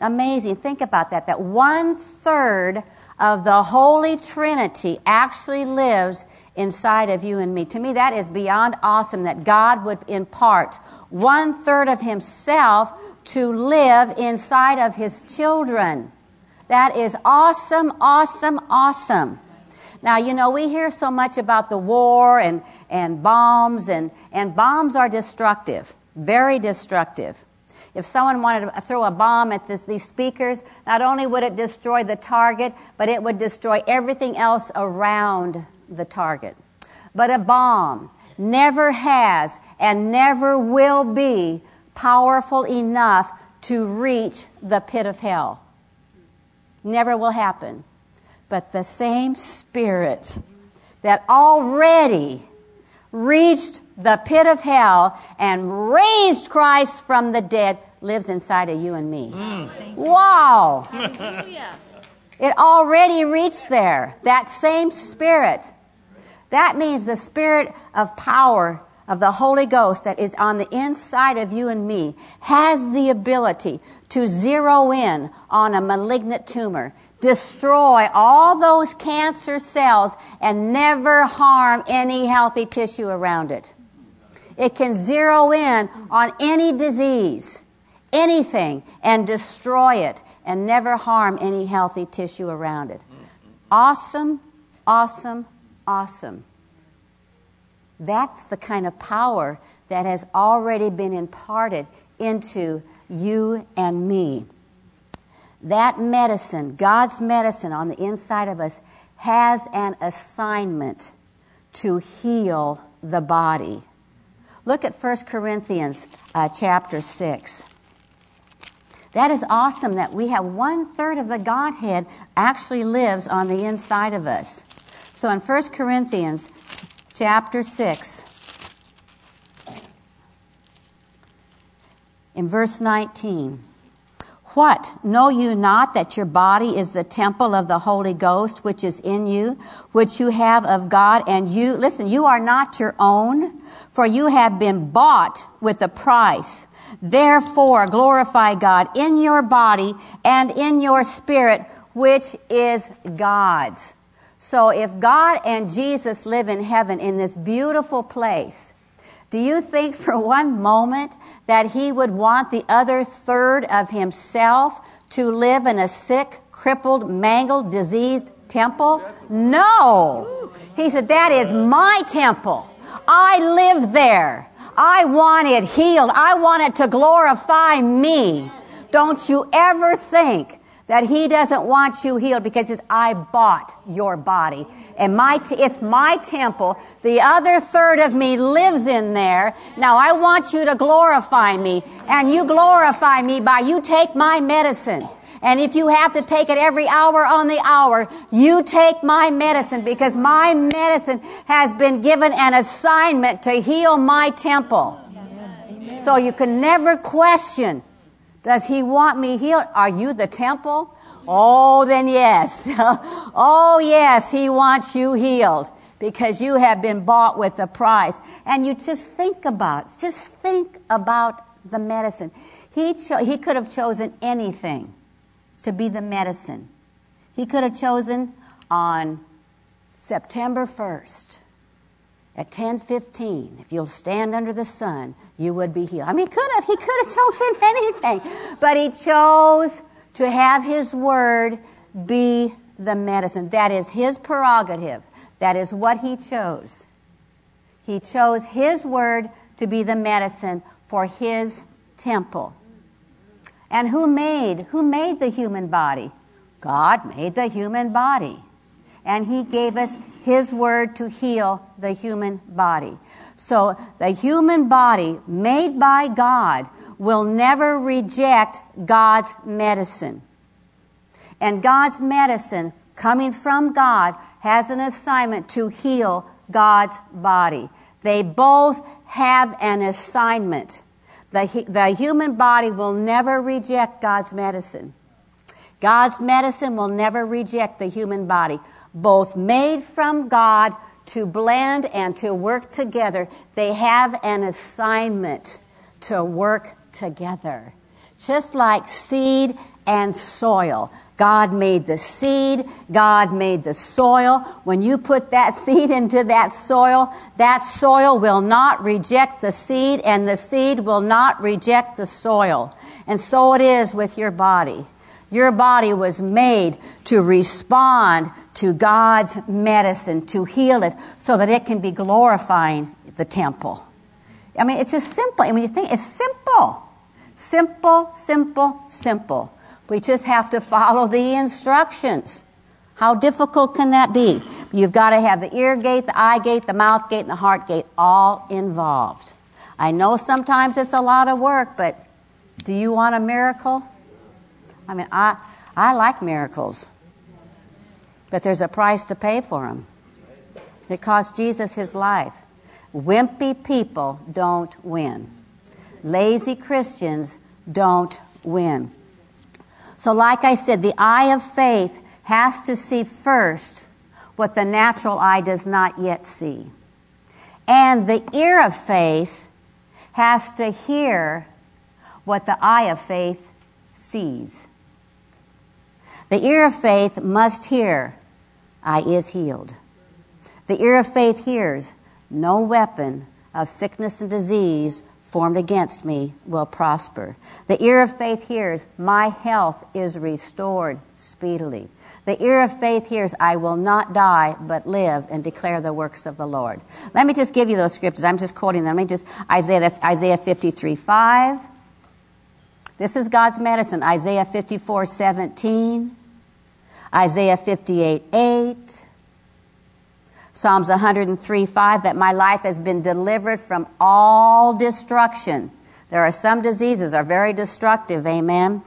Amazing. Think about that. That one third of the Holy Trinity actually lives inside of you and me. To me, that is beyond awesome that God would impart one third of Himself to live inside of His children. That is awesome, awesome, awesome. Now, you know, we hear so much about the war and, and bombs, and, and bombs are destructive, very destructive. If someone wanted to throw a bomb at this, these speakers, not only would it destroy the target, but it would destroy everything else around the target. But a bomb never has and never will be powerful enough to reach the pit of hell. Never will happen. But the same spirit that already reached the pit of hell and raised Christ from the dead lives inside of you and me. Mm. Wow. it already reached there. That same spirit. That means the spirit of power of the Holy Ghost that is on the inside of you and me has the ability to zero in on a malignant tumor, destroy all those cancer cells, and never harm any healthy tissue around it. It can zero in on any disease, anything, and destroy it and never harm any healthy tissue around it. Awesome, awesome, awesome. That's the kind of power that has already been imparted into you and me. That medicine, God's medicine on the inside of us, has an assignment to heal the body. Look at 1 Corinthians uh, chapter 6. That is awesome that we have one third of the Godhead actually lives on the inside of us. So in 1 Corinthians chapter 6, in verse 19, what? Know you not that your body is the temple of the Holy Ghost, which is in you, which you have of God, and you, listen, you are not your own, for you have been bought with a price. Therefore, glorify God in your body and in your spirit, which is God's. So if God and Jesus live in heaven in this beautiful place, do you think for one moment that he would want the other third of himself to live in a sick, crippled, mangled, diseased temple? No. He said, That is my temple. I live there. I want it healed. I want it to glorify me. Don't you ever think that he doesn't want you healed because he says, I bought your body. And my t- it's my temple. The other third of me lives in there. Now I want you to glorify me. And you glorify me by you take my medicine. And if you have to take it every hour on the hour, you take my medicine because my medicine has been given an assignment to heal my temple. So you can never question does he want me healed? Are you the temple? Oh, then yes. oh, yes, he wants you healed because you have been bought with a price. And you just think about, just think about the medicine. He, cho- he could have chosen anything to be the medicine. He could have chosen on September 1st at 10:15 if you'll stand under the sun you would be healed i mean he could have he could have chosen anything but he chose to have his word be the medicine. That is his prerogative. That is what he chose. He chose his word to be the medicine for his temple. And who made who made the human body? God made the human body. And he gave us his word to heal the human body. So the human body made by God will never reject God's medicine. And God's medicine coming from God has an assignment to heal God's body. They both have an assignment. The, the human body will never reject God's medicine. God's medicine will never reject the human body both made from God to blend and to work together. They have an assignment to work together. Just like seed and soil. God made the seed, God made the soil. When you put that seed into that soil, that soil will not reject the seed, and the seed will not reject the soil. And so it is with your body. Your body was made to respond to God's medicine, to heal it, so that it can be glorifying the temple. I mean, it's just simple. And when you think, it's simple. Simple, simple, simple. We just have to follow the instructions. How difficult can that be? You've got to have the ear gate, the eye gate, the mouth gate, and the heart gate all involved. I know sometimes it's a lot of work, but do you want a miracle? I mean, I, I like miracles, but there's a price to pay for them. It cost Jesus his life. Wimpy people don't win. Lazy Christians don't win. So, like I said, the eye of faith has to see first what the natural eye does not yet see. And the ear of faith has to hear what the eye of faith sees. The ear of faith must hear, I is healed. The ear of faith hears, no weapon of sickness and disease formed against me will prosper. The ear of faith hears, My health is restored speedily. The ear of faith hears, I will not die, but live and declare the works of the Lord. Let me just give you those scriptures. I'm just quoting them. Let me just, Isaiah, that's Isaiah 53 5. This is God's medicine. Isaiah 54 17. Isaiah 58 8. Psalms 103 5 that my life has been delivered from all destruction. There are some diseases are very destructive, amen.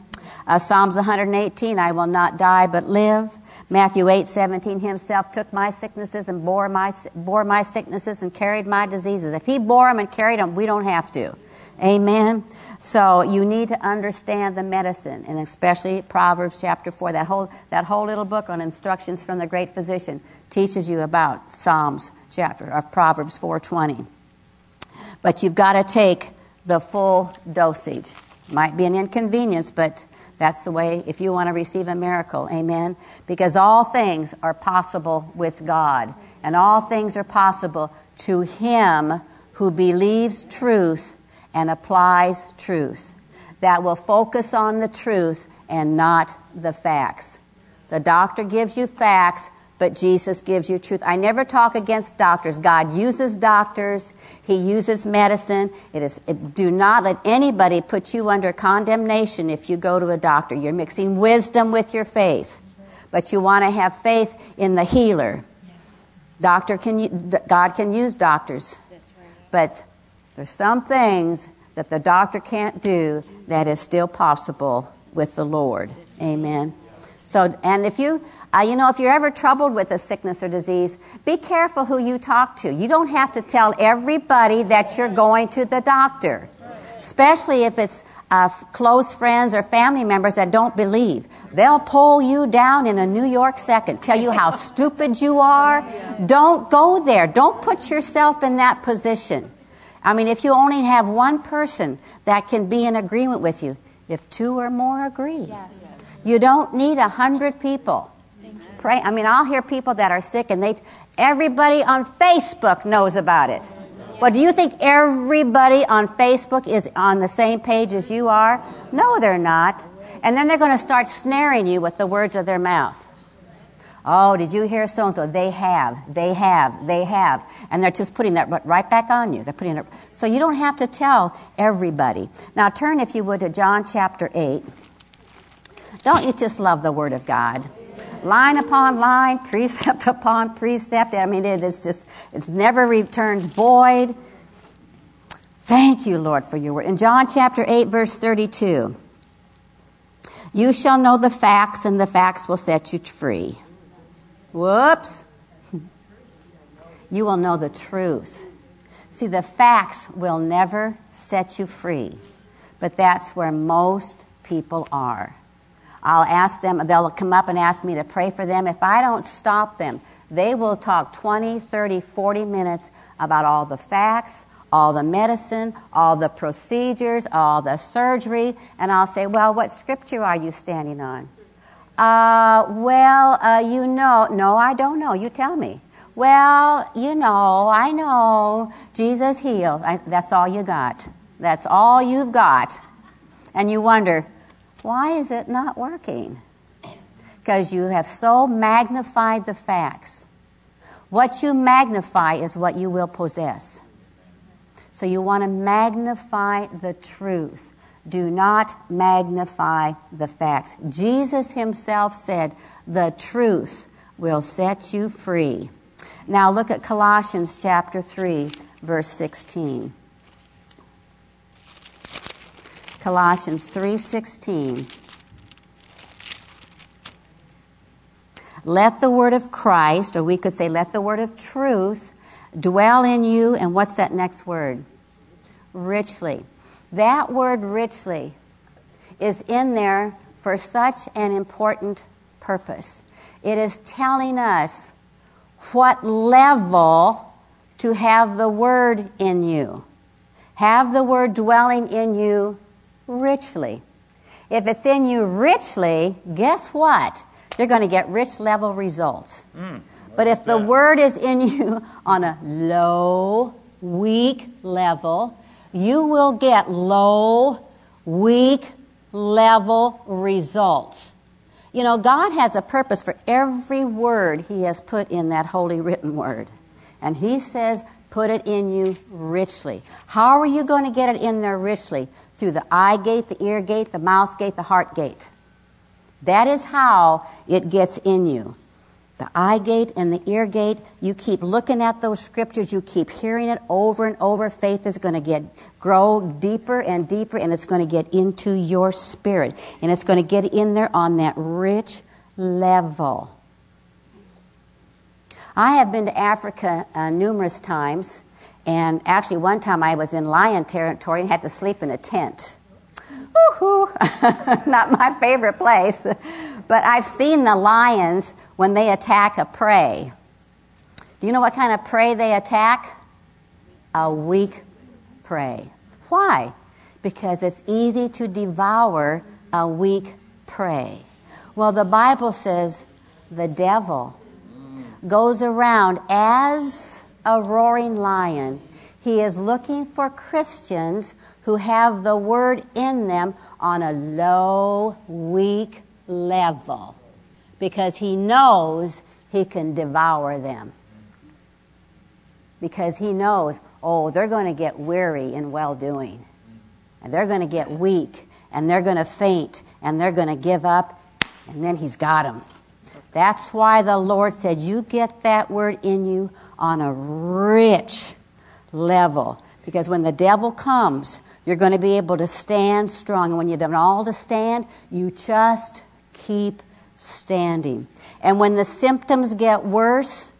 Uh, Psalms 118, I will not die but live. Matthew 8, 17, himself took my sicknesses and bore my, bore my sicknesses and carried my diseases. If he bore them and carried them, we don't have to. Amen. So you need to understand the medicine, and especially Proverbs chapter 4. That whole, that whole little book on instructions from the great physician teaches you about Psalms chapter of Proverbs 420. But you've got to take the full dosage. Might be an inconvenience, but that's the way if you want to receive a miracle. Amen. Because all things are possible with God, and all things are possible to him who believes truth and applies truth. That will focus on the truth and not the facts. The doctor gives you facts, but Jesus gives you truth. I never talk against doctors. God uses doctors. He uses medicine. It is, it, do not let anybody put you under condemnation if you go to a doctor. You're mixing wisdom with your faith. But you want to have faith in the healer. Doctor can, you God can use doctors. But there's some things that the doctor can't do that is still possible with the Lord. Amen. So, and if you, uh, you know, if you're ever troubled with a sickness or disease, be careful who you talk to. You don't have to tell everybody that you're going to the doctor, especially if it's uh, close friends or family members that don't believe. They'll pull you down in a New York second, tell you how stupid you are. Don't go there. Don't put yourself in that position. I mean, if you only have one person that can be in agreement with you, if two or more agree, yes. you don't need a hundred people pray. I mean, I'll hear people that are sick and they, everybody on Facebook knows about it. Well, do you think everybody on Facebook is on the same page as you are? No, they're not. And then they're going to start snaring you with the words of their mouth. Oh, did you hear so and so? They have, they have, they have. And they're just putting that right back on you. They're putting it. So you don't have to tell everybody. Now turn, if you would, to John chapter 8. Don't you just love the Word of God? line upon line, precept upon precept. I mean, it is just, it never returns void. Thank you, Lord, for your word. In John chapter 8, verse 32, you shall know the facts, and the facts will set you free. Whoops. You will know the truth. See, the facts will never set you free, but that's where most people are. I'll ask them, they'll come up and ask me to pray for them. If I don't stop them, they will talk 20, 30, 40 minutes about all the facts, all the medicine, all the procedures, all the surgery, and I'll say, Well, what scripture are you standing on? Uh, well, uh, you know, no, I don't know. You tell me. Well, you know, I know Jesus heals. I, that's all you got. That's all you've got. And you wonder, why is it not working? Because you have so magnified the facts. What you magnify is what you will possess. So you want to magnify the truth. Do not magnify the facts. Jesus himself said, The truth will set you free. Now look at Colossians chapter 3, verse 16. Colossians 3:16 Let the word of Christ, or we could say let the word of truth dwell in you and what's that next word? Richly. That word richly is in there for such an important purpose. It is telling us what level to have the word in you. Have the word dwelling in you richly. If it's in you richly, guess what? You're going to get rich level results. Mm, but if the word is in you on a low, weak level, you will get low, weak level results. You know, God has a purpose for every word He has put in that holy written word. And He says, put it in you richly. How are you going to get it in there richly? through the eye gate, the ear gate, the mouth gate, the heart gate. That is how it gets in you. The eye gate and the ear gate, you keep looking at those scriptures, you keep hearing it over and over. Faith is going to get grow deeper and deeper and it's going to get into your spirit and it's going to get in there on that rich level. I have been to Africa uh, numerous times and actually, one time I was in lion territory and had to sleep in a tent. Woohoo! Not my favorite place. But I've seen the lions when they attack a prey. Do you know what kind of prey they attack? A weak prey. Why? Because it's easy to devour a weak prey. Well, the Bible says the devil goes around as a roaring lion. He is looking for Christians who have the word in them on a low, weak level because he knows he can devour them. Because he knows, oh, they're going to get weary in well doing, and they're going to get weak, and they're going to faint, and they're going to give up, and then he's got them. That's why the Lord said, You get that word in you on a rich level. Because when the devil comes, you're going to be able to stand strong. And when you've done all to stand, you just keep standing. And when the symptoms get worse,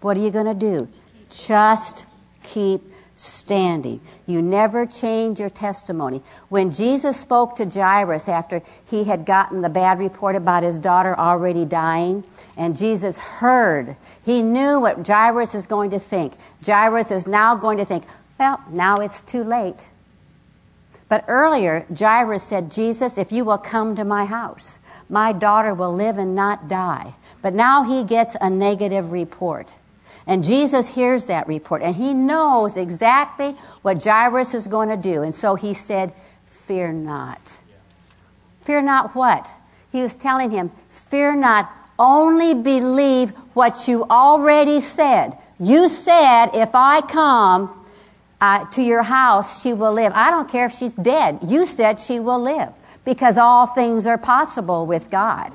what are you going to do? Just keep standing. You never change your testimony. When Jesus spoke to Jairus after he had gotten the bad report about his daughter already dying, and Jesus heard, he knew what Jairus is going to think. Jairus is now going to think, well, now it's too late. But earlier, Jairus said, Jesus, if you will come to my house, my daughter will live and not die. But now he gets a negative report. And Jesus hears that report and he knows exactly what Jairus is going to do. And so he said, Fear not. Fear not what? He was telling him, Fear not, only believe what you already said. You said, If I come uh, to your house, she will live. I don't care if she's dead. You said she will live because all things are possible with God.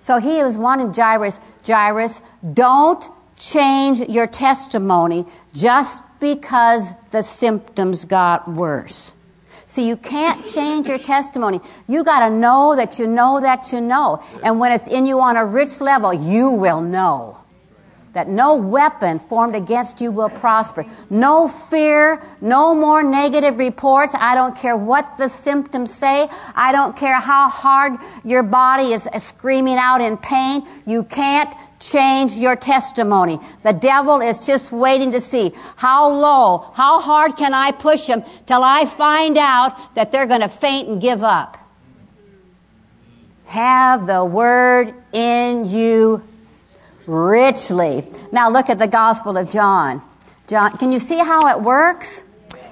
So he was wanting Jairus, Jairus, don't change your testimony just because the symptoms got worse. See, you can't change your testimony. You got to know that you know that you know. And when it's in you on a rich level, you will know that no weapon formed against you will prosper. No fear, no more negative reports. I don't care what the symptoms say. I don't care how hard your body is screaming out in pain. You can't change your testimony. The devil is just waiting to see how low, how hard can I push him till I find out that they're going to faint and give up. Have the word in you richly. Now look at the Gospel of John. John, can you see how it works?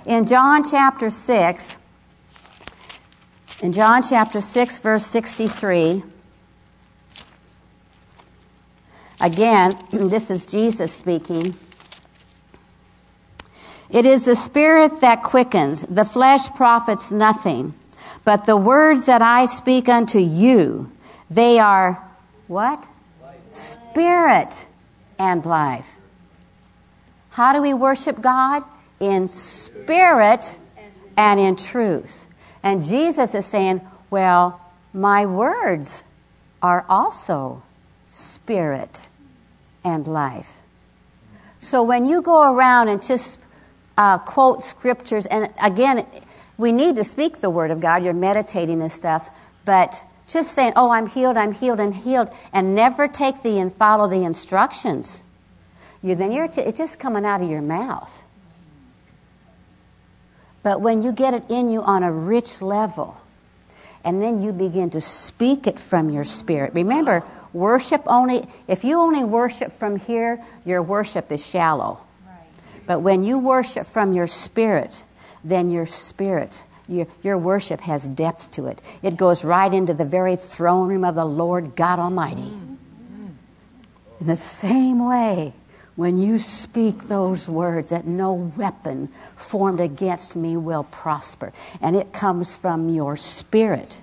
In John chapter 6, in John chapter 6, verse 63, again, this is Jesus speaking. It is the Spirit that quickens, the flesh profits nothing. But the words that I speak unto you, they are what? Spirit and life. How do we worship God? In spirit and in truth. And Jesus is saying, Well, my words are also spirit and life. So when you go around and just uh, quote scriptures, and again, we need to speak the word of God, you're meditating and stuff, but just saying, oh, I'm healed, I'm healed and healed, and never take the and follow the instructions, you then you're t- it's just coming out of your mouth. But when you get it in you on a rich level, and then you begin to speak it from your spirit. Remember, worship only, if you only worship from here, your worship is shallow. But when you worship from your spirit, then your spirit, your, your worship has depth to it. It goes right into the very throne room of the Lord God Almighty. In the same way, when you speak those words that no weapon formed against me will prosper, and it comes from your spirit,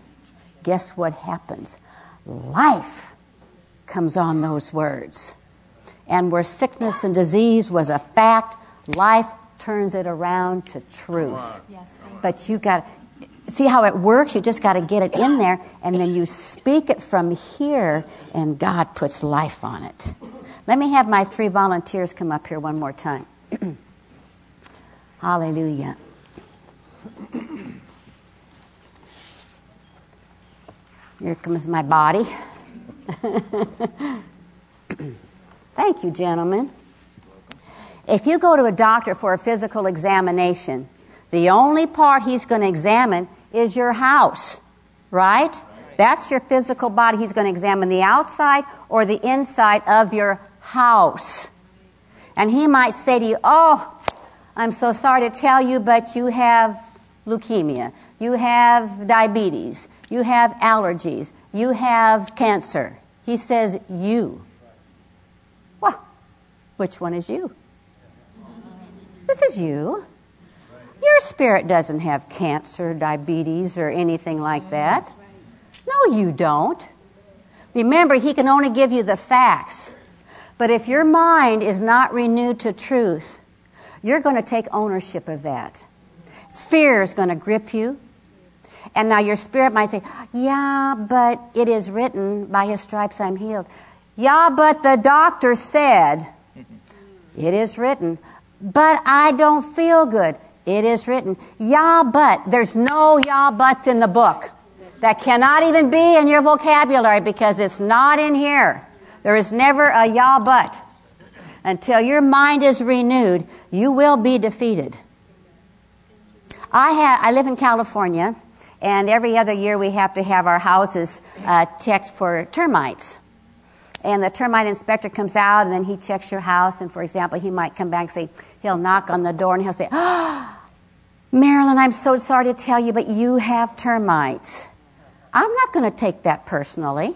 guess what happens? Life comes on those words. And where sickness and disease was a fact, life turns it around to truth. Yes, but you got see how it works? You just got to get it in there, and then you speak it from here, and God puts life on it. Let me have my three volunteers come up here one more time. Hallelujah. Here comes my body. Thank you, gentlemen. If you go to a doctor for a physical examination, the only part he's going to examine is your house, right? That's your physical body. He's going to examine the outside or the inside of your house. And he might say to you, Oh, I'm so sorry to tell you, but you have leukemia, you have diabetes, you have allergies, you have cancer. He says, You. Well, which one is you? This is you. Your spirit doesn't have cancer, diabetes, or anything like mm, that. No, you don't. Remember, he can only give you the facts. But if your mind is not renewed to truth, you're going to take ownership of that. Fear is going to grip you. And now your spirit might say, Yeah, but it is written, by his stripes I'm healed. Yeah, but the doctor said, It is written, but I don't feel good. It is written. Yeah, but. There's no yeah, buts in the book. That cannot even be in your vocabulary because it's not in here. There is never a yeah, but. Until your mind is renewed, you will be defeated. I, have, I live in California, and every other year we have to have our houses uh, checked for termites. And the termite inspector comes out, and then he checks your house. And for example, he might come back and say, he'll knock on the door, and he'll say, oh, Marilyn, I'm so sorry to tell you, but you have termites. I'm not going to take that personally.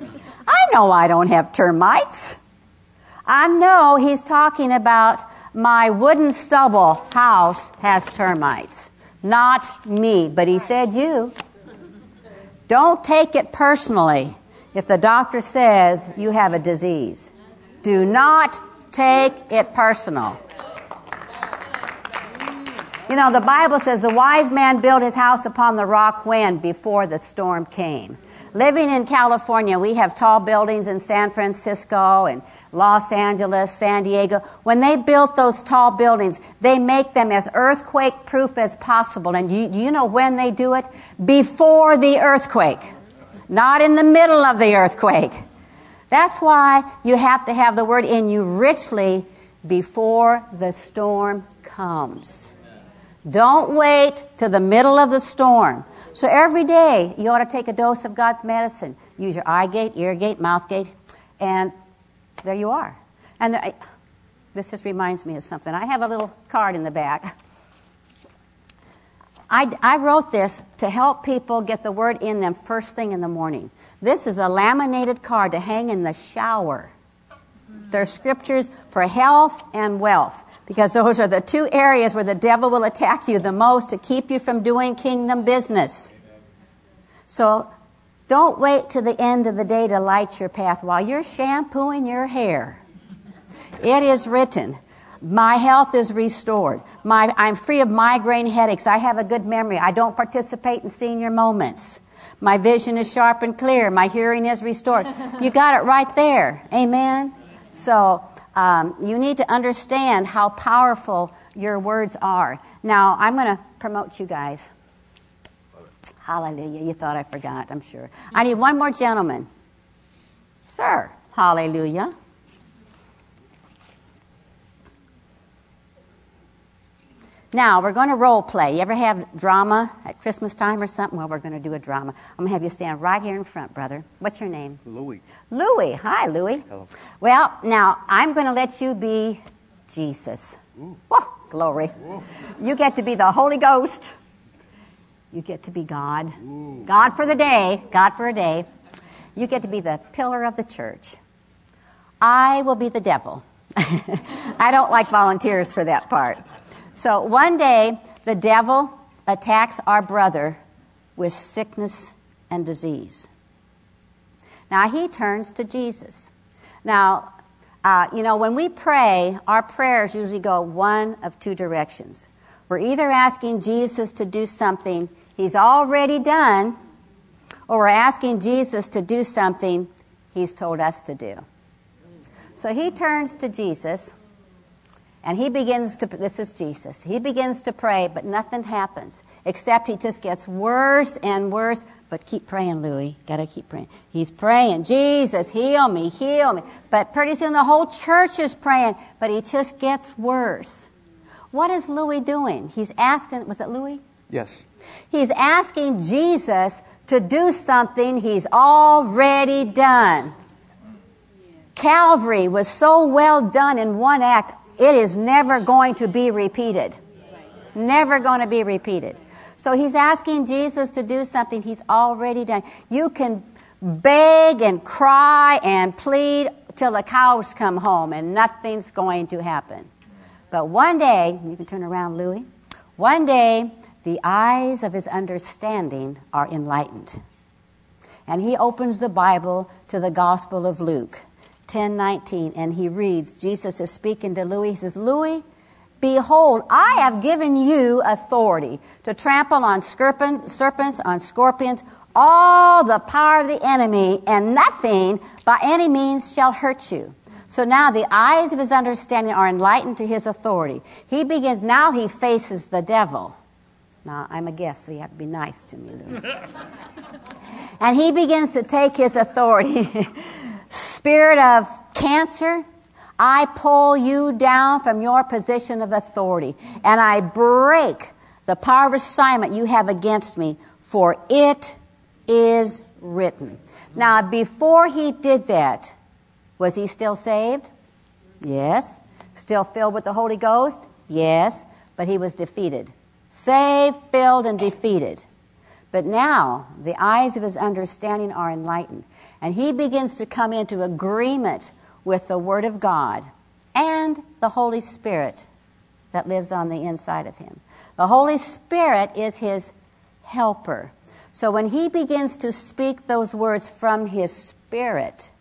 I know I don't have termites. I know he's talking about my wooden stubble house has termites, not me. But he said, You. Don't take it personally if the doctor says you have a disease. Do not take it personal. You know, the Bible says the wise man built his house upon the rock when? Before the storm came. Living in California, we have tall buildings in San Francisco and Los Angeles, San Diego. When they built those tall buildings, they make them as earthquake proof as possible. And you, you know when they do it? Before the earthquake not in the middle of the earthquake. That's why you have to have the word in you richly before the storm comes. Don't wait to the middle of the storm. So every day you ought to take a dose of God's medicine. Use your eye gate, ear gate, mouth gate, and there you are. And there, this just reminds me of something. I have a little card in the back. I, I wrote this to help people get the word in them first thing in the morning. This is a laminated card to hang in the shower. They're scriptures for health and wealth because those are the two areas where the devil will attack you the most to keep you from doing kingdom business. So don't wait to the end of the day to light your path while you're shampooing your hair. It is written, my health is restored. My, I'm free of migraine headaches. I have a good memory. I don't participate in senior moments. My vision is sharp and clear. My hearing is restored. You got it right there. Amen. So um, you need to understand how powerful your words are. Now, I'm going to promote you guys. Hallelujah. You thought I forgot, I'm sure. I need one more gentleman. Sir. Hallelujah. Now, we're going to role play. You ever have drama at Christmas time or something? Well, we're going to do a drama. I'm going to have you stand right here in front, brother. What's your name? Louis. Louis. Hi, Louis. Hello. Well, now, I'm going to let you be Jesus. Whoa, glory. You get to be the Holy Ghost. You get to be God. God for the day. God for a day. You get to be the pillar of the church. I will be the devil. I don't like volunteers for that part. So one day, the devil attacks our brother with sickness and disease. Now he turns to Jesus. Now, uh, you know, when we pray, our prayers usually go one of two directions. We're either asking Jesus to do something he's already done, or we're asking Jesus to do something he's told us to do. So he turns to Jesus and he begins to, this is Jesus, he begins to pray, but nothing happens, except he just gets worse and worse. But keep praying, Louis. Gotta keep praying. He's praying, Jesus, heal me, heal me. But pretty soon the whole church is praying, but he just gets worse. What is Louis doing? He's asking, was it Louis? Yes. He's asking Jesus to do something he's already done. Calvary was so well done in one act, it is never going to be repeated. Never going to be repeated. So he's asking Jesus to do something he's already done. You can beg and cry and plead till the cows come home and nothing's going to happen. But one day, you can turn around, Louis. One day, the eyes of his understanding are enlightened. And he opens the Bible to the Gospel of Luke. 10 19, and he reads, Jesus is speaking to Louis. He says, Louis, behold, I have given you authority to trample on serpents, on scorpions, all the power of the enemy, and nothing by any means shall hurt you. So now the eyes of his understanding are enlightened to his authority. He begins, now he faces the devil. Now, I'm a guest, so you have to be nice to me, and he begins to take his authority. Spirit of cancer, I pull you down from your position of authority and I break the power of assignment you have against me, for it is written. Now, before he did that, was he still saved? Yes. Still filled with the Holy Ghost? Yes. But he was defeated. Saved, filled, and defeated. But now the eyes of his understanding are enlightened, and he begins to come into agreement with the Word of God and the Holy Spirit that lives on the inside of him. The Holy Spirit is his helper. So when he begins to speak those words from his spirit,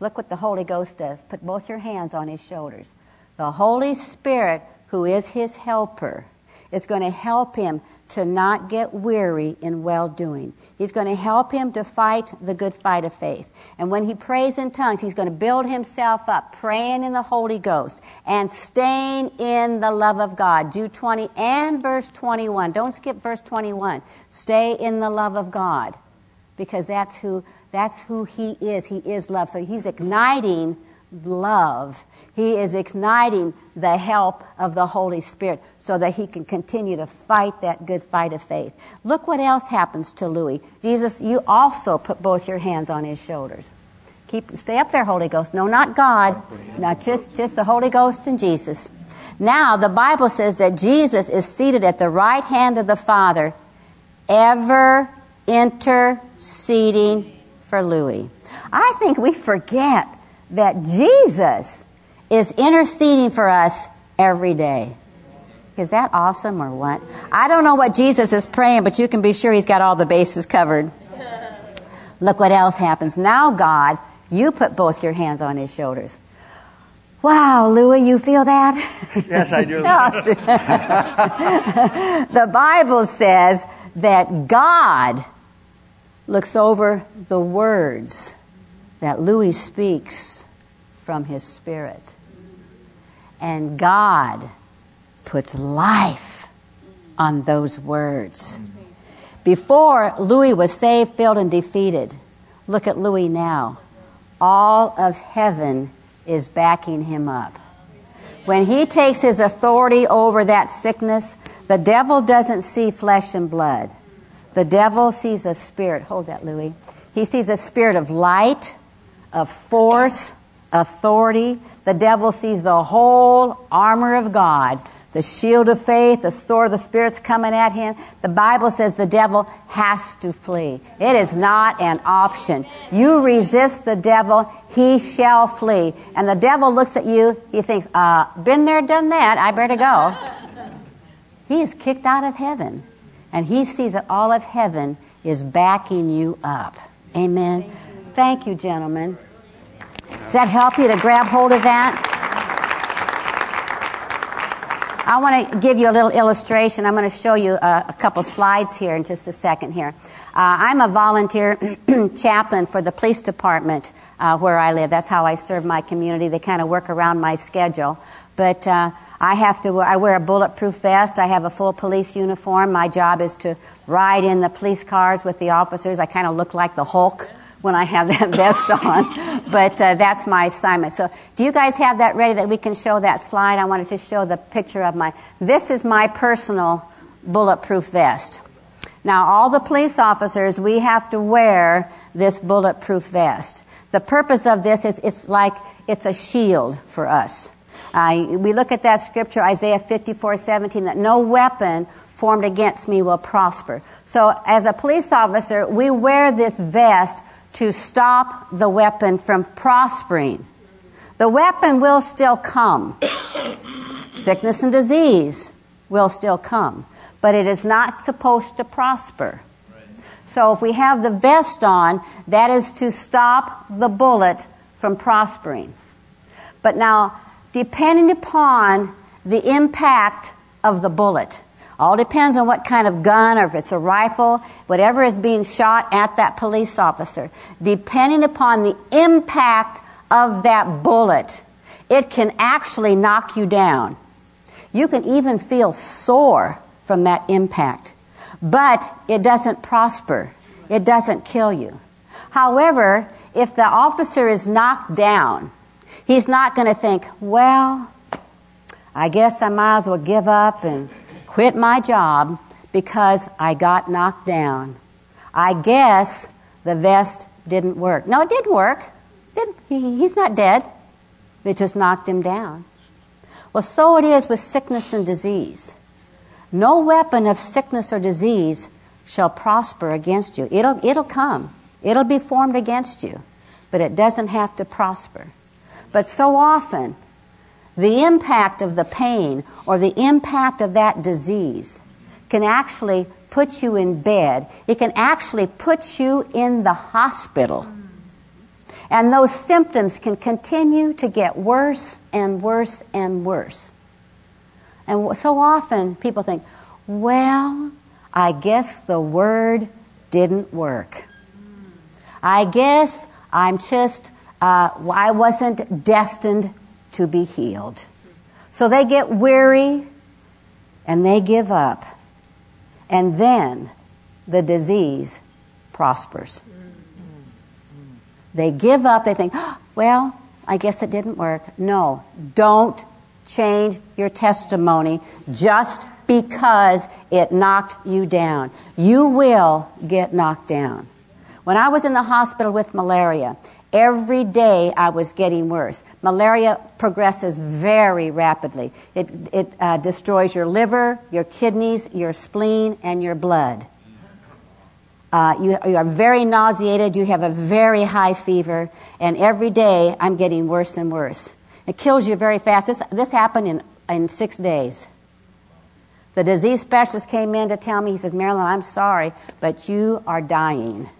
look what the Holy Ghost does. Put both your hands on his shoulders. The Holy Spirit, who is his helper, is going to help him to not get weary in well doing. He's going to help him to fight the good fight of faith. And when he prays in tongues, he's going to build himself up, praying in the Holy Ghost and staying in the love of God. Jude 20 and verse 21. Don't skip verse 21. Stay in the love of God. because that's who, that's who He is. He is love. So He's igniting love. He is igniting the help of the Holy Spirit so that he can continue to fight that good fight of faith. Look what else happens to Louis. Jesus, you also put both your hands on his shoulders. Keep stay up there, Holy Ghost. No, not God. Not just, just the Holy Ghost and Jesus. Now the Bible says that Jesus is seated at the right hand of the Father, ever interceding for Louis. I think we forget that Jesus is interceding for us every day. Is that awesome or what? I don't know what Jesus is praying, but you can be sure he's got all the bases covered. Look what else happens. Now, God, you put both your hands on his shoulders. Wow, Louis, you feel that? Yes, I do. the Bible says that God looks over the words that Louis speaks from his spirit. And God puts life on those words. Before Louis was saved, filled, and defeated, look at Louis now. All of heaven is backing him up. When he takes his authority over that sickness, the devil doesn't see flesh and blood. The devil sees a spirit. Hold that, Louis. He sees a spirit of light, of force, authority. The devil sees the whole armor of God the shield of faith, the sword of the Spirit's coming at him. The Bible says the devil has to flee. It is not an option. You resist the devil, he shall flee. And the devil looks at you, he thinks, uh, been there, done that, I better go. He is kicked out of heaven. And he sees that all of heaven is backing you up. Amen. Thank you, gentlemen. Does that help you to grab hold of that? I want to give you a little illustration. I'm going to show you a, a couple slides here in just a second here. Uh, I'm a volunteer chaplain for the police department uh, where I live. That's how I serve my community. They kind of work around my schedule. But uh, I have to. I wear a bulletproof vest. I have a full police uniform. My job is to ride in the police cars with the officers. I kind of look like the Hulk when I have that vest on. But uh, that's my assignment. So, do you guys have that ready that we can show that slide? I wanted to show the picture of my. This is my personal bulletproof vest. Now, all the police officers, we have to wear this bulletproof vest. The purpose of this is it's like it's a shield for us. Uh, we look at that scripture, Isaiah 54 17, that no weapon formed against me will prosper. So, as a police officer, we wear this vest to stop the weapon from prospering. The weapon will still come. Sickness and disease will still come, but it is not supposed to prosper. So if we have the vest on, that is to stop the bullet from prospering. But now, depending upon the impact of the bullet, all depends on what kind of gun or if it's a rifle, whatever is being shot at that police officer. Depending upon the impact of that bullet, it can actually knock you down. You can even feel sore from that impact, but it doesn't prosper. It doesn't kill you. However, if the officer is knocked down, he's not going to think, well, I guess I might as well give up and quit my job because I got knocked down. I guess the vest didn't work. No, it did work. He's not dead. It just knocked him down. Well, so it is with sickness and disease. No weapon of sickness or disease shall prosper against you. It'll, it'll come, it'll be formed against you, but it doesn't have to prosper. But so often, the impact of the pain or the impact of that disease can actually put you in bed. It can actually put you in the hospital. And those symptoms can continue to get worse and worse and worse. And so often people think, well, I guess the word didn't work. I guess I'm just, uh, I wasn't destined to be healed. So they get weary and they give up. And then the disease prospers. They give up, they think, ah, well, I guess it didn't work. No, don't change your testimony just because it knocked you down. You will get knocked down. When I was in the hospital with malaria, every day I was getting worse. Malaria progresses very rapidly. It, it uh, destroys your liver, your kidneys, your spleen, and your blood. Uh, you, you, are very nauseated, you have a very high fever, and every day I'm getting worse and worse. It kills you very fast. This, this happened in, in six days. The disease specialist came in to tell me, he says, Marilyn, I'm sorry, but you are dying.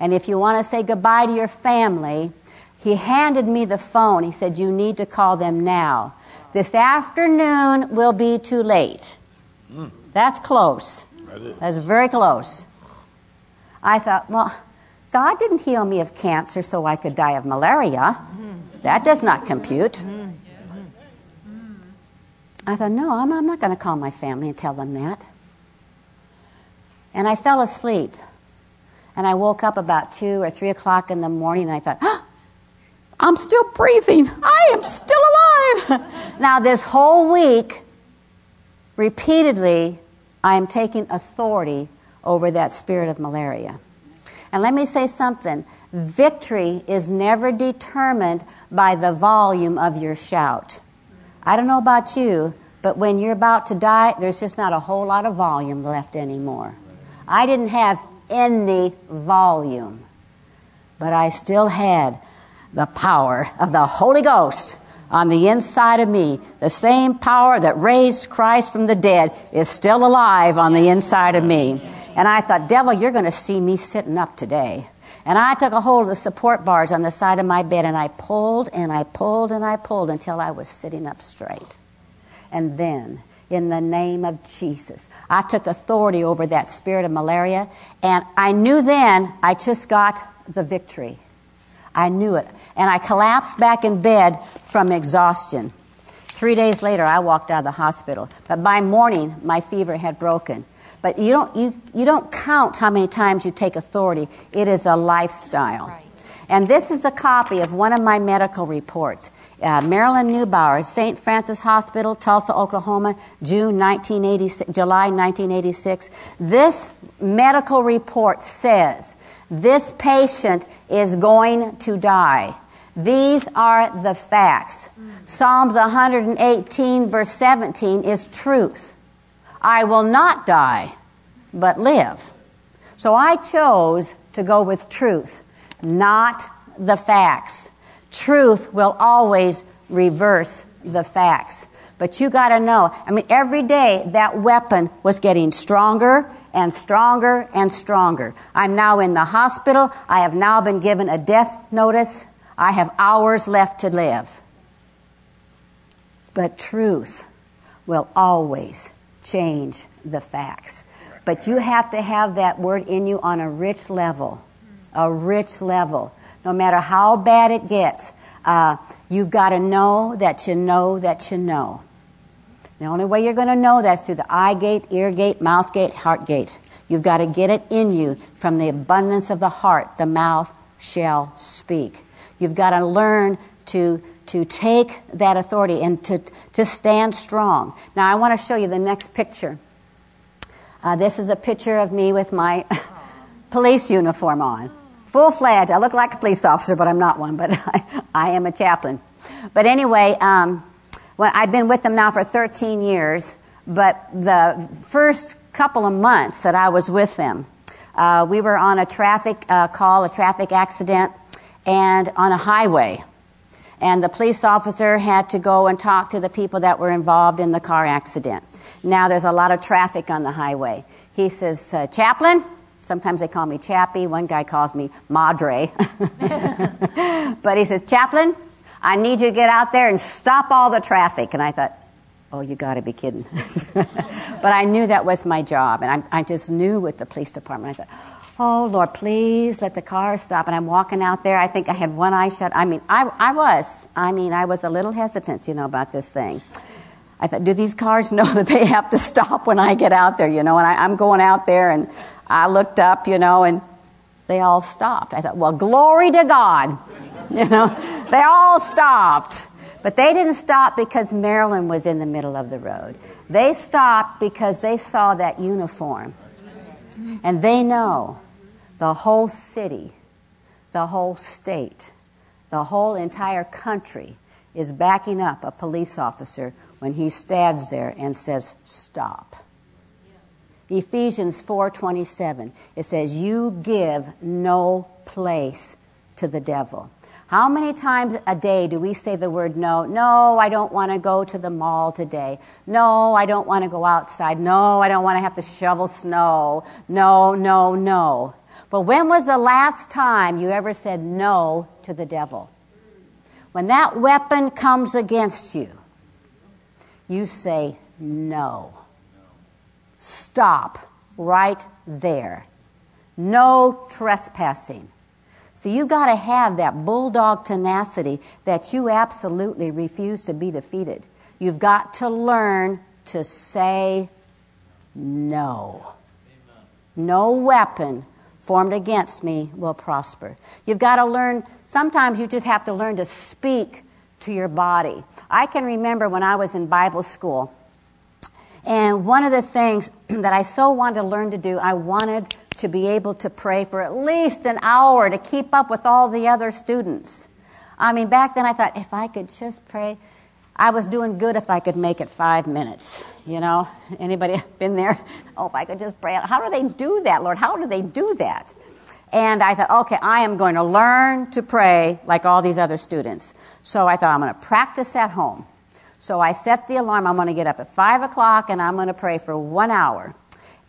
And if you want to say goodbye to your family, he handed me the phone. He said, You need to call them now. This afternoon will be too late. Mm. That's close. That's very close. I thought, well, God didn't heal me of cancer so I could die of malaria. Hmm. That does not compute. Hmm. Hmm. I thought, no, I'm, I'm not going to call my family and tell them that. And I fell asleep. And I woke up about 2 or 3 o'clock in the morning and I thought, I'm still breathing. I am still alive. now, this whole week, repeatedly, I am taking authority over that spirit of malaria. And let me say something victory is never determined by the volume of your shout. I don't know about you, but when you're about to die, there's just not a whole lot of volume left anymore. I didn't have any volume, but I still had the power of the Holy Ghost on the inside of me. The same power that raised Christ from the dead is still alive on the inside of me. And I thought, devil, you're going to see me sitting up today. And I took a hold of the support bars on the side of my bed and I pulled and I pulled and I pulled until I was sitting up straight. And then, in the name of Jesus, I took authority over that spirit of malaria. And I knew then I just got the victory. I knew it. And I collapsed back in bed from exhaustion. Three days later, I walked out of the hospital. But by morning, my fever had broken. But you don't, you, you don't count how many times you take authority. It is a lifestyle. Right. And this is a copy of one of my medical reports. Uh, Marilyn Neubauer, St. Francis Hospital, Tulsa, Oklahoma, June 1986, July 1986. This medical report says this patient is going to die. These are the facts. Mm. Psalms 118, verse 17, is truth. I will not die, but live. So I chose to go with truth, not the facts. Truth will always reverse the facts. But you got to know, I mean, every day that weapon was getting stronger and stronger and stronger. I'm now in the hospital. I have now been given a death notice. I have hours left to live. But truth will always change the facts. But you have to have that word in you on a rich level. A rich level. No matter how bad it gets, uh, you've got to know that you know that you know. The only way you're going to know that's through the eye gate, ear gate, mouth gate, heart gate. You've got to get it in you from the abundance of the heart, the mouth shall speak. You've got to learn to to take that authority and to, to stand strong. Now, I want to show you the next picture. Uh, this is a picture of me with my police uniform on. Full fledged. I look like a police officer, but I'm not one, but I, I am a chaplain. But anyway, um, when, I've been with them now for 13 years, but the first couple of months that I was with them, uh, we were on a traffic uh, call, a traffic accident, and on a highway and the police officer had to go and talk to the people that were involved in the car accident. Now there's a lot of traffic on the highway. He says, uh, Chaplain, sometimes they call me Chappie, one guy calls me Madre. but he says, Chaplain, I need you to get out there and stop all the traffic. And I thought, oh, you got to be kidding. but I knew that was my job, and I, I just knew with the police department. I thought, oh Lord, please let the car stop. And I'm walking out there. I think I had one eye shut. I mean, I, I was. I mean, I was a little hesitant, you know, about this thing. I thought, do these cars know that they have to stop when I get out there, you know? And I, I'm going out there and I looked up, you know, and they all stopped. I thought, well, glory to God. You know, they all stopped. But they didn't stop because Marilyn was in the middle of the road. They stopped because they saw that uniform. And they know the whole city, the whole state, the whole entire country is backing up a police officer when he stands there and says, Stop. Ephesians 4:27 it says you give no place to the devil. How many times a day do we say the word no? No, I don't want to go to the mall today. No, I don't want to go outside. No, I don't want to have to shovel snow. No, no, no. But when was the last time you ever said no to the devil? When that weapon comes against you, you say no. Stop right there. No trespassing. So you got to have that bulldog tenacity that you absolutely refuse to be defeated. You've got to learn to say no. No weapon formed against me will prosper. You've got to learn, sometimes you just have to learn to speak to your body. I can remember when I was in Bible school, and one of the things that I so wanted to learn to do, I wanted to be able to pray for at least an hour to keep up with all the other students. I mean, back then I thought if I could just pray, I was doing good if I could make it five minutes. You know, anybody been there? Oh, if I could just pray. How do they do that, Lord? How do they do that? And I thought, okay, I am going to learn to pray like all these other students. So I thought I'm going to practice at home. So I set the alarm. I'm going to get up at 5 o'clock and I'm going to pray for one hour.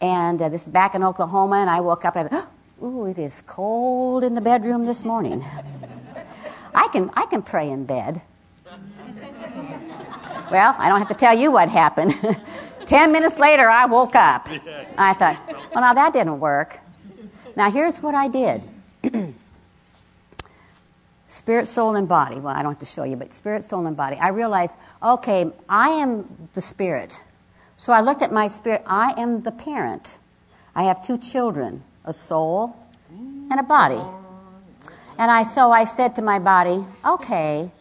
And uh, this is back in Oklahoma, and I woke up and I thought, it is cold in the bedroom this morning. I can, I can pray in bed. Well, I don't have to tell you what happened. Ten minutes later, I woke up. I thought, well, now that didn't work. Now, here's what I did spirit, soul, and body. Well, I don't have to show you, but spirit, soul, and body. I realized, okay, I am the spirit. So I looked at my spirit. I am the parent. I have two children, a soul and a body. And I so I said to my body, "Okay,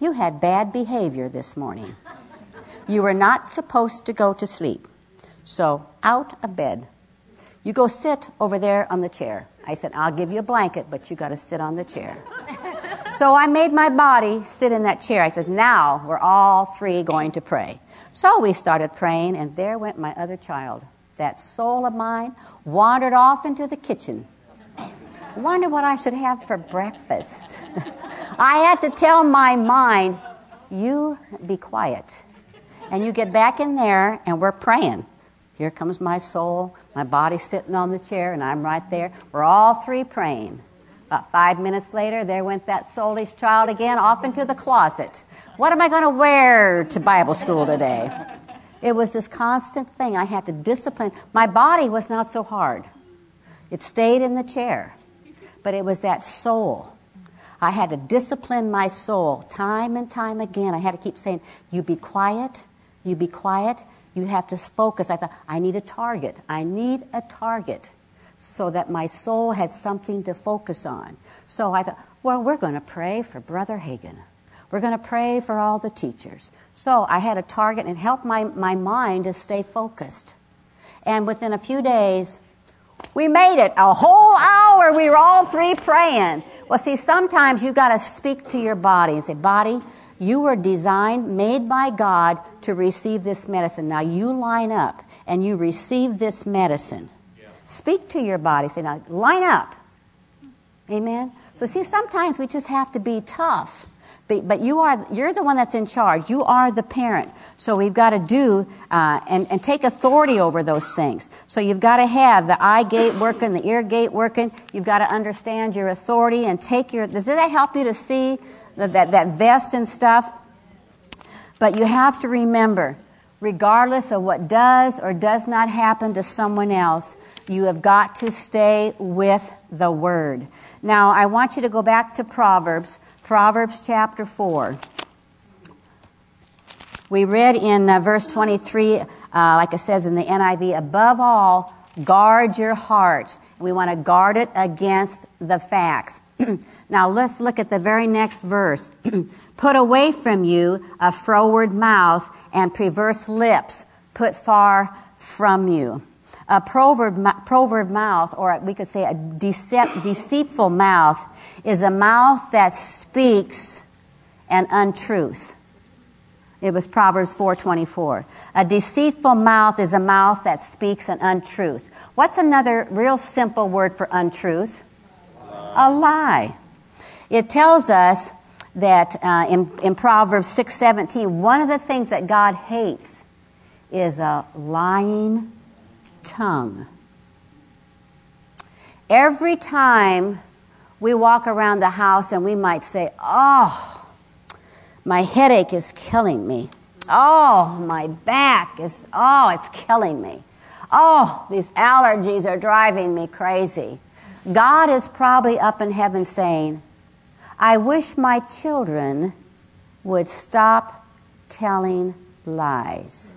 you had bad behavior this morning. You were not supposed to go to sleep. So out of bed. You go sit over there on the chair." I said, "I'll give you a blanket, but you got to sit on the chair." so I made my body sit in that chair. I said, "Now we're all three going to pray." So we started praying, and there went my other child. That soul of mine wandered off into the kitchen. Wonder what I should have for breakfast. I had to tell my mind, you be quiet. And you get back in there, and we're praying. Here comes my soul, my body sitting on the chair, and I'm right there. We're all three praying. About five minutes later, there went that soulish child again off into the closet. What am I going to wear to Bible school today? It was this constant thing. I had to discipline. My body was not so hard, it stayed in the chair. But it was that soul. I had to discipline my soul time and time again. I had to keep saying, You be quiet, you be quiet, you have to focus. I thought, I need a target. I need a target so that my soul had something to focus on. So I thought, well, we're going to pray for Brother Hagin. We're going to pray for all the teachers. So I had a target and helped my, my mind to stay focused. And within a few days, we made it. A whole hour we were all three praying. Well, see, sometimes you got to speak to your body and say, Body, you were designed, made by God to receive this medicine. Now you line up and you receive this medicine. Yeah. Speak to your body. Say, Now line up. Amen? So, see, sometimes we just have to be tough but, but you are, you're the one that's in charge. You are the parent. So we've got to do uh, and, and take authority over those things. So you've got to have the eye gate working, the ear gate working. You've got to understand your authority and take your. Does that help you to see that, that, vest and stuff? But you have to remember, regardless of what does or does not happen to someone else, you have got to stay with the Word. Now, I want you to go back to Proverbs Proverbs chapter 4. We read in uh, verse 23, uh, like it says in the NIV, above all, guard your heart, We want to guard it against the facts. now let's look at the very next verse. Put away from you a froward mouth and perverse lips. Put far from you. A proverb, proverb mouth, or we could say a decept, deceitful mouth, is a mouth that speaks an untruth. It was Proverbs 4:24. A deceitful mouth is a mouth that speaks an untruth. What's another real simple word for untruth? A lie. It tells us that uh, in, in Proverbs 6:17, one of the things that God hates is a lying tongue. Every time we walk around the house and we might say, Oh, my headache is killing me. Oh, my back is, oh, it's killing me. Oh, these allergies are driving me crazy. God is probably up in heaven saying, I wish my children would stop telling lies.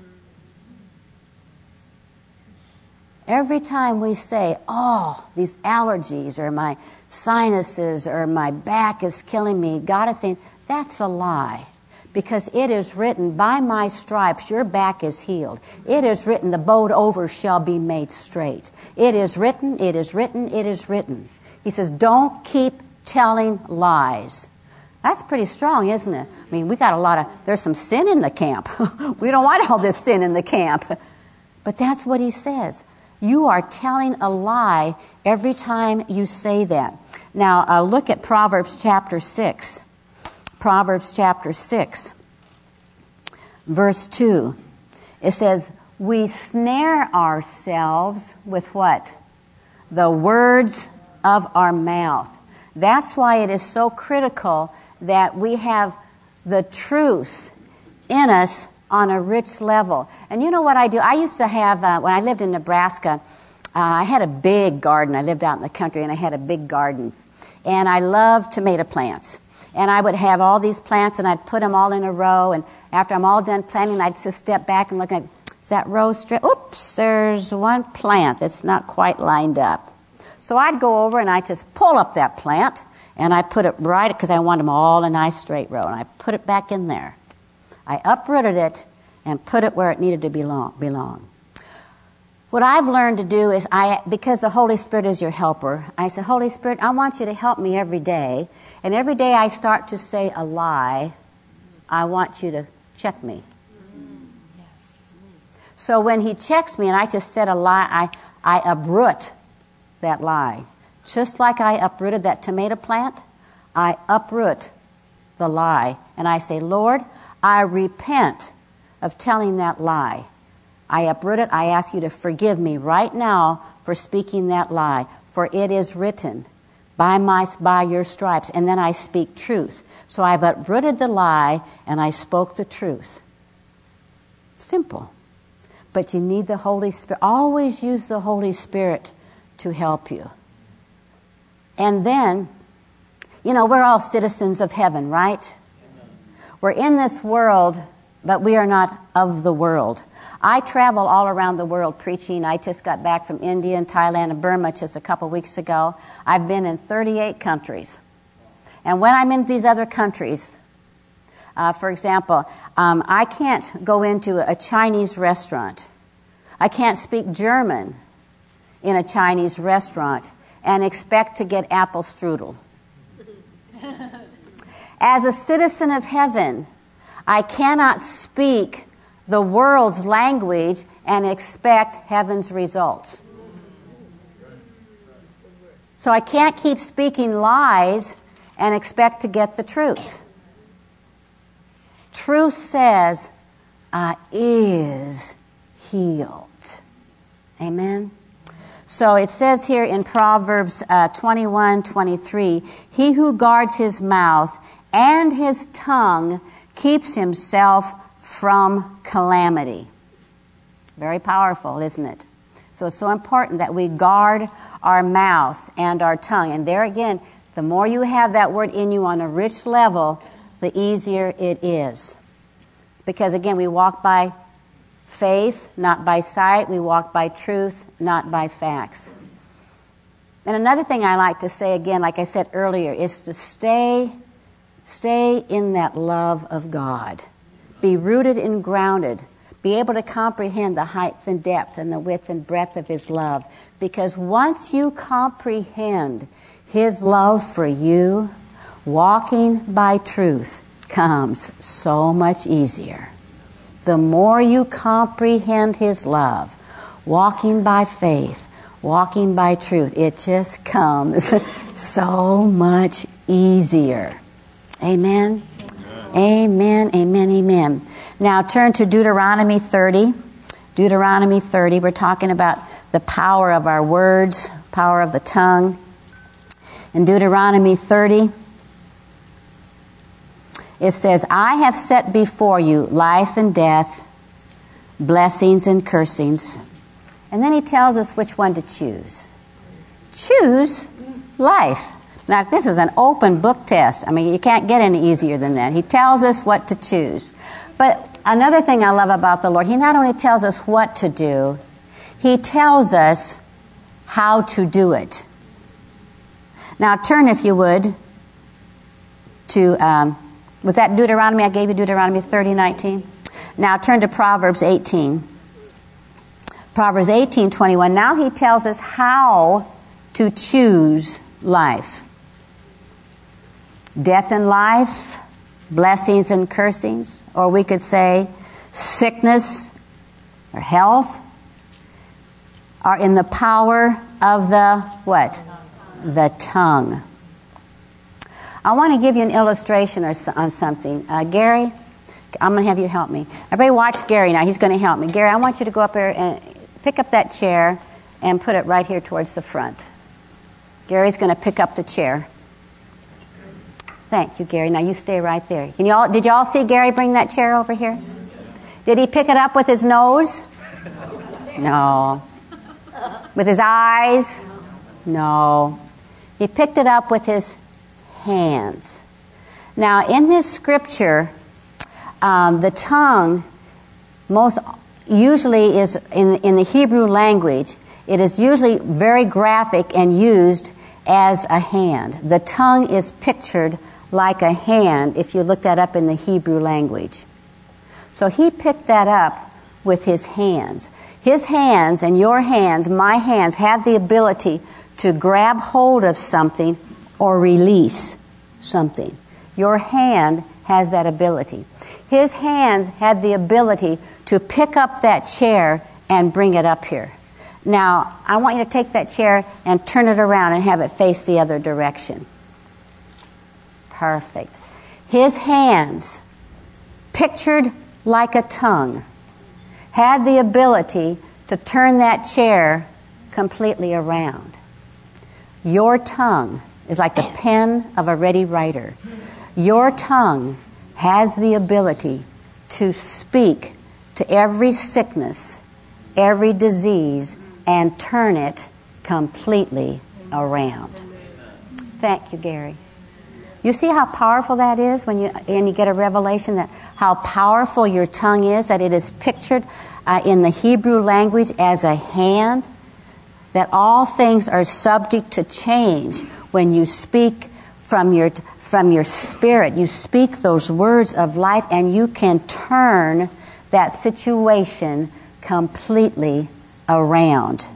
Every time we say, Oh, these allergies or my sinuses or my back is killing me, God is saying, That's a lie. Because it is written, By my stripes your back is healed. It is written, The bowed over shall be made straight. It is written, it is written, it is written. He says, Don't keep telling lies. That's pretty strong, isn't it? I mean, we got a lot of, there's some sin in the camp. we don't want all this sin in the camp. But that's what he says. You are telling a lie every time you say that. Now, uh, look at Proverbs chapter 6. Proverbs chapter 6, verse 2. It says, We snare ourselves with what? The words of our mouth. That's why it is so critical that we have the truth in us on a rich level. And you know what I do? I used to have, uh, when I lived in Nebraska, uh, I had a big garden. I lived out in the country and I had a big garden. And I loved tomato plants. And I would have all these plants and I'd put them all in a row. And after I'm all done planting, I'd just step back and look at, is that row straight? Oops, there's one plant that's not quite lined up. So I'd go over and I'd just pull up that plant and I put it right, because I want them all in a nice straight row. And I put it back in there. I uprooted it and put it where it needed to belong. belong. What I've learned to do is, I, because the Holy Spirit is your helper, I say, Holy Spirit, I want you to help me every day. And every day I start to say a lie, I want you to check me. Yes. So when He checks me and I just said a lie, I, I uproot that lie. Just like I uprooted that tomato plant, I uproot the lie. And I say, Lord, I repent of telling that lie. I uproot it. I ask you to forgive me right now for speaking that lie, for it is written, by, my, by your stripes. And then I speak truth. So I've uprooted the lie and I spoke the truth. Simple. But you need the Holy Spirit. Always use the Holy Spirit to help you. And then, you know, we're all citizens of heaven, right? We're in this world, but we are not of the world. I travel all around the world preaching. I just got back from India and Thailand and Burma just a couple weeks ago. I've been in 38 countries. And when I'm in these other countries, uh, for example, um, I can't go into a Chinese restaurant. I can't speak German in a Chinese restaurant and expect to get apple strudel. As a citizen of heaven, I cannot speak the world's language and expect heaven's results. So I can't keep speaking lies and expect to get the truth. Truth says, I is healed. Amen. So it says here in Proverbs uh, 21 23, he who guards his mouth and his tongue keeps himself from calamity. Very powerful, isn't it? So it's so important that we guard our mouth and our tongue. And there again, the more you have that word in you on a rich level, the easier it is. Because again, we walk by faith, not by sight. We walk by truth, not by facts. And another thing I like to say again, like I said earlier, is to stay, stay in that love of God. Be rooted and grounded. Be able to comprehend the height and depth and the width and breadth of His love. Because once you comprehend His love for you, walking by truth comes so much easier. The more you comprehend His love, walking by faith, walking by truth, it just comes so much easier. Amen. Amen. Amen. Amen. Now turn to Deuteronomy 30. Deuteronomy 30. We're talking about the power of our words, power of the tongue. In Deuteronomy 30, it says, I have set before you life and death, blessings and cursings. And then he tells us which one to choose. Choose life. Now, this is an open book test. I mean, you can't get any easier than that. He tells us what to choose. But another thing I love about the Lord, He not only tells us what to do, He tells us how to do it. Now, turn, if you would, to, um, was that Deuteronomy? I gave you Deuteronomy 30, 19. Now, turn to Proverbs 18. Proverbs 18 21. Now he tells us how to choose life death and life, blessings and cursings, or we could say sickness or health are in the power of the what? The tongue. I want to give you an illustration or, on something. Uh, Gary, I'm going to have you help me. Everybody watch Gary now. He's going to help me. Gary, I want you to go up there and pick up that chair and put it right here towards the front. Gary's going to pick up the chair. Thank you, Gary. Now you stay right there. Can you all, did you all see Gary bring that chair over here? Did he pick it up with his nose? No. With his eyes? No. He picked it up with his hands. Now, in this scripture, um, the tongue most usually is in, in the Hebrew language, it is usually very graphic and used as a hand. The tongue is pictured like a hand if you look that up in the Hebrew language. So he picked that up with his hands. His hands and your hands, my hands, have the ability to grab hold of something or release something. Your hand has that ability. His hands had the ability to pick up that chair and bring it up here. Now, I want you to take that chair and turn it around and have it face the other direction. Perfect. His hands, pictured like a tongue, had the ability to turn that chair completely around. Your tongue is like the pen of a ready writer. Your tongue has the ability to speak to every sickness, every disease, and turn it completely around. Thank you, Gary. You see how powerful that is when you and you get a revelation that how powerful your tongue is, that it is pictured uh, in the Hebrew language as a hand, that all things are subject to change when you speak from your from your spirit. You speak those words of life and you can turn that situation completely around.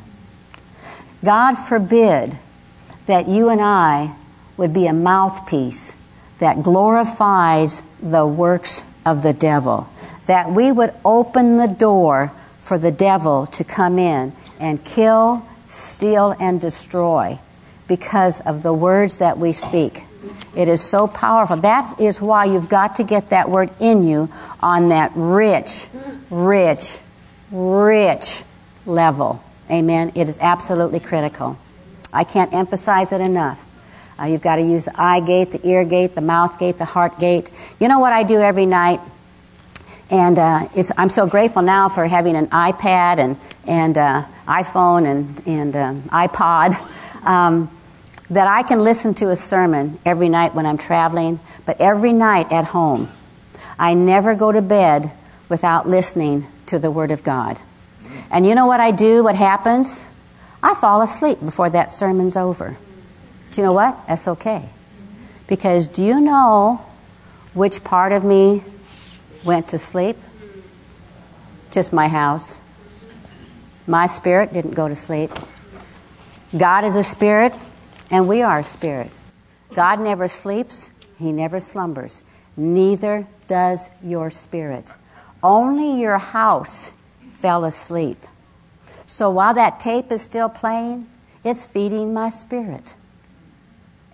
God forbid that you and I would be a mouthpiece that glorifies the works of the devil, that we would open the door for the devil to come in and kill, steal, and destroy because of the words that we speak. It is so powerful. That is why you've got to get that word in you on that rich, rich, rich level. Amen. It is absolutely critical. I can't emphasize it enough. Uh, you've got to use the eye gate, the ear gate, the mouth gate, the heart gate. You know what I do every night? And uh, I'm so grateful now for having an iPad and, and uh, iPhone and, and um, iPod. Um, that I can listen to a sermon every night when I'm traveling, but every night at home. I never go to bed without listening to the Word of God. And you know what I do? What happens? I fall asleep before that sermon's over. Do you know what? That's okay. Because do you know which part of me went to sleep? Just my house. My spirit didn't go to sleep. God is a spirit, and we are a spirit. God never sleeps, He never slumbers. Neither does your spirit. Only your house fell asleep. So while that tape is still playing, it's feeding my spirit.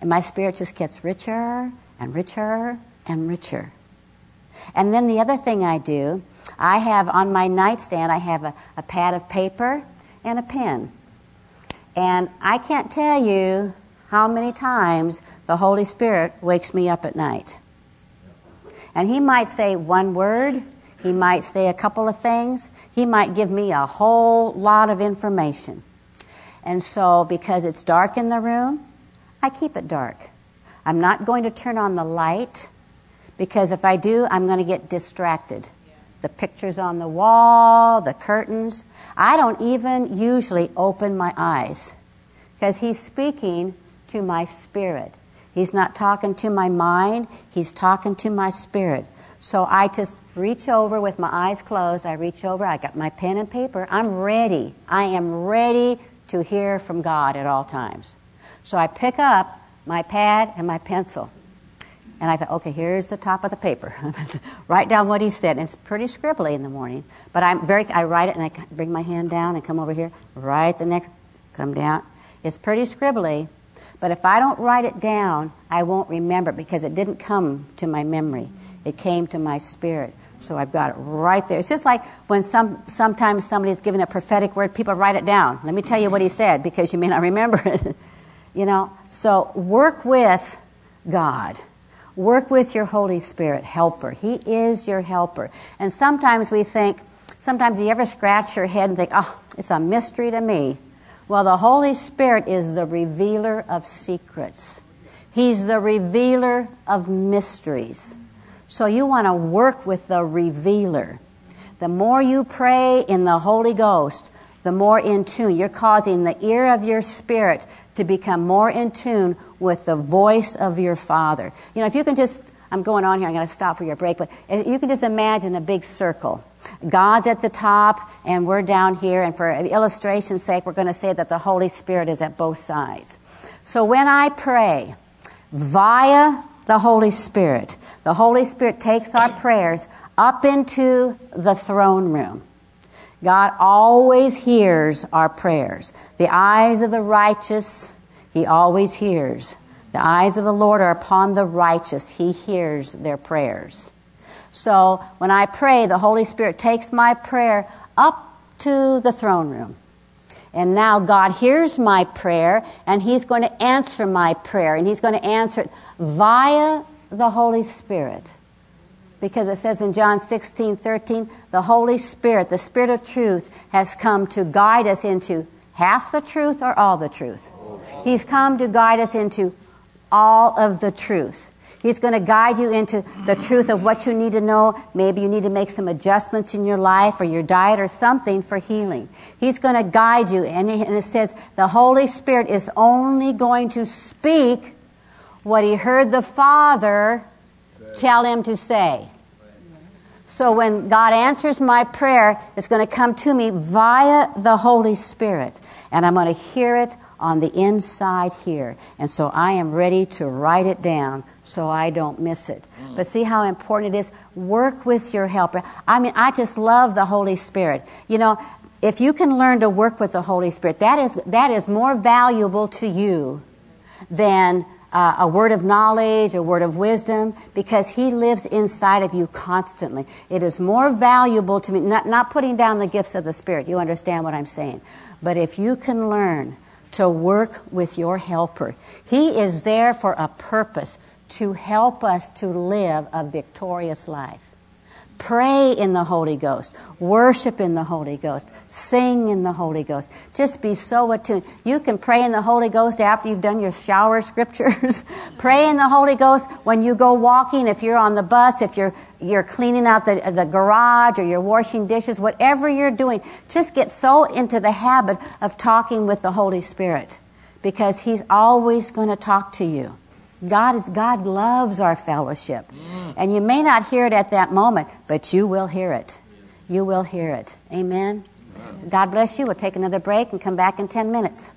And my spirit just gets richer and richer and richer. And then the other thing I do, I have on my nightstand, I have a, a pad of paper and a pen. And I can't tell you how many times the Holy Spirit wakes me up at night. And He might say one word, He might say a couple of things, He might give me a whole lot of information. And so, because it's dark in the room, I keep it dark. I'm not going to turn on the light because if I do, I'm going to get distracted. The pictures on the wall, the curtains. I don't even usually open my eyes because he's speaking to my spirit. He's not talking to my mind, he's talking to my spirit. So I just reach over with my eyes closed. I reach over, I got my pen and paper. I'm ready. I am ready to hear from God at all times. So I pick up my pad and my pencil. And I thought, okay, here's the top of the paper. write down what he said. And it's pretty scribbly in the morning. But I'm very, I write it and I bring my hand down and come over here, write the next, come down. It's pretty scribbly. But if I don't write it down, I won't remember because it didn't come to my memory. It came to my spirit. So I've got it right there. It's just like when some, sometimes somebody's given a prophetic word, people write it down. Let me tell you what he said because you may not remember it. you know, so work with God. Work with your Holy Spirit, helper. He is your helper. And sometimes we think, sometimes you ever scratch your head and think, oh, it's a mystery to me. Well, the Holy Spirit is the revealer of secrets, He's the revealer of mysteries. So you want to work with the revealer. The more you pray in the Holy Ghost, the more in tune. You're causing the ear of your spirit to become more in tune with the voice of your Father. You know, if you can just, I'm going on here, I'm going to stop for your break, but you can just imagine a big circle. God's at the top, and we're down here, and for illustration's sake, we're going to say that the Holy Spirit is at both sides. So when I pray via the Holy Spirit, the Holy Spirit takes our prayers up into the throne room. God always hears our prayers. The eyes of the righteous, He always hears. The eyes of the Lord are upon the righteous. He hears their prayers. So when I pray, the Holy Spirit takes my prayer up to the throne room. And now God hears my prayer, and He's going to answer my prayer, and He's going to answer it via the Holy Spirit because it says in John 16, 13, the Holy Spirit, the Spirit of truth, has come to guide us into half the truth or all the truth. He's come to guide us into all of the truth. He's going to guide you into the truth of what you need to know. Maybe you need to make some adjustments in your life or your diet or something for healing. He's going to guide you. And it says the Holy Spirit is only going to speak what he heard the Father tell him to say. So when God answers my prayer, it's going to come to me via the Holy Spirit. And I'm going to hear it on the inside here. And so I am ready to write it down so I don't miss it. Mm. But see how important it is? Work with your helper. I mean, I just love the Holy Spirit. You know, if you can learn to work with the Holy Spirit, that is, that is more valuable to you than uh, a word of knowledge, a word of wisdom, because He lives inside of you constantly. It is more valuable to me, not, not putting down the gifts of the Spirit, you understand what I'm saying. But if you can learn to work with your helper, He is there for a purpose to help us to live a victorious life. Pray in the Holy Ghost. Worship in the Holy Ghost. Sing in the Holy Ghost. Just be so attuned. You can pray in the Holy Ghost after you've done your shower scriptures. pray in the Holy Ghost when you go walking, if you're on the bus, if you're, you're cleaning out the, the garage or you're washing dishes, whatever you're doing. Just get so into the habit of talking with the Holy Spirit because He's always going to talk to you. God is God loves our fellowship. Mm. And you may not hear it at that moment, but you will hear it. You will hear it. Amen. Amen. God bless you. We'll take another break and come back in 10 minutes.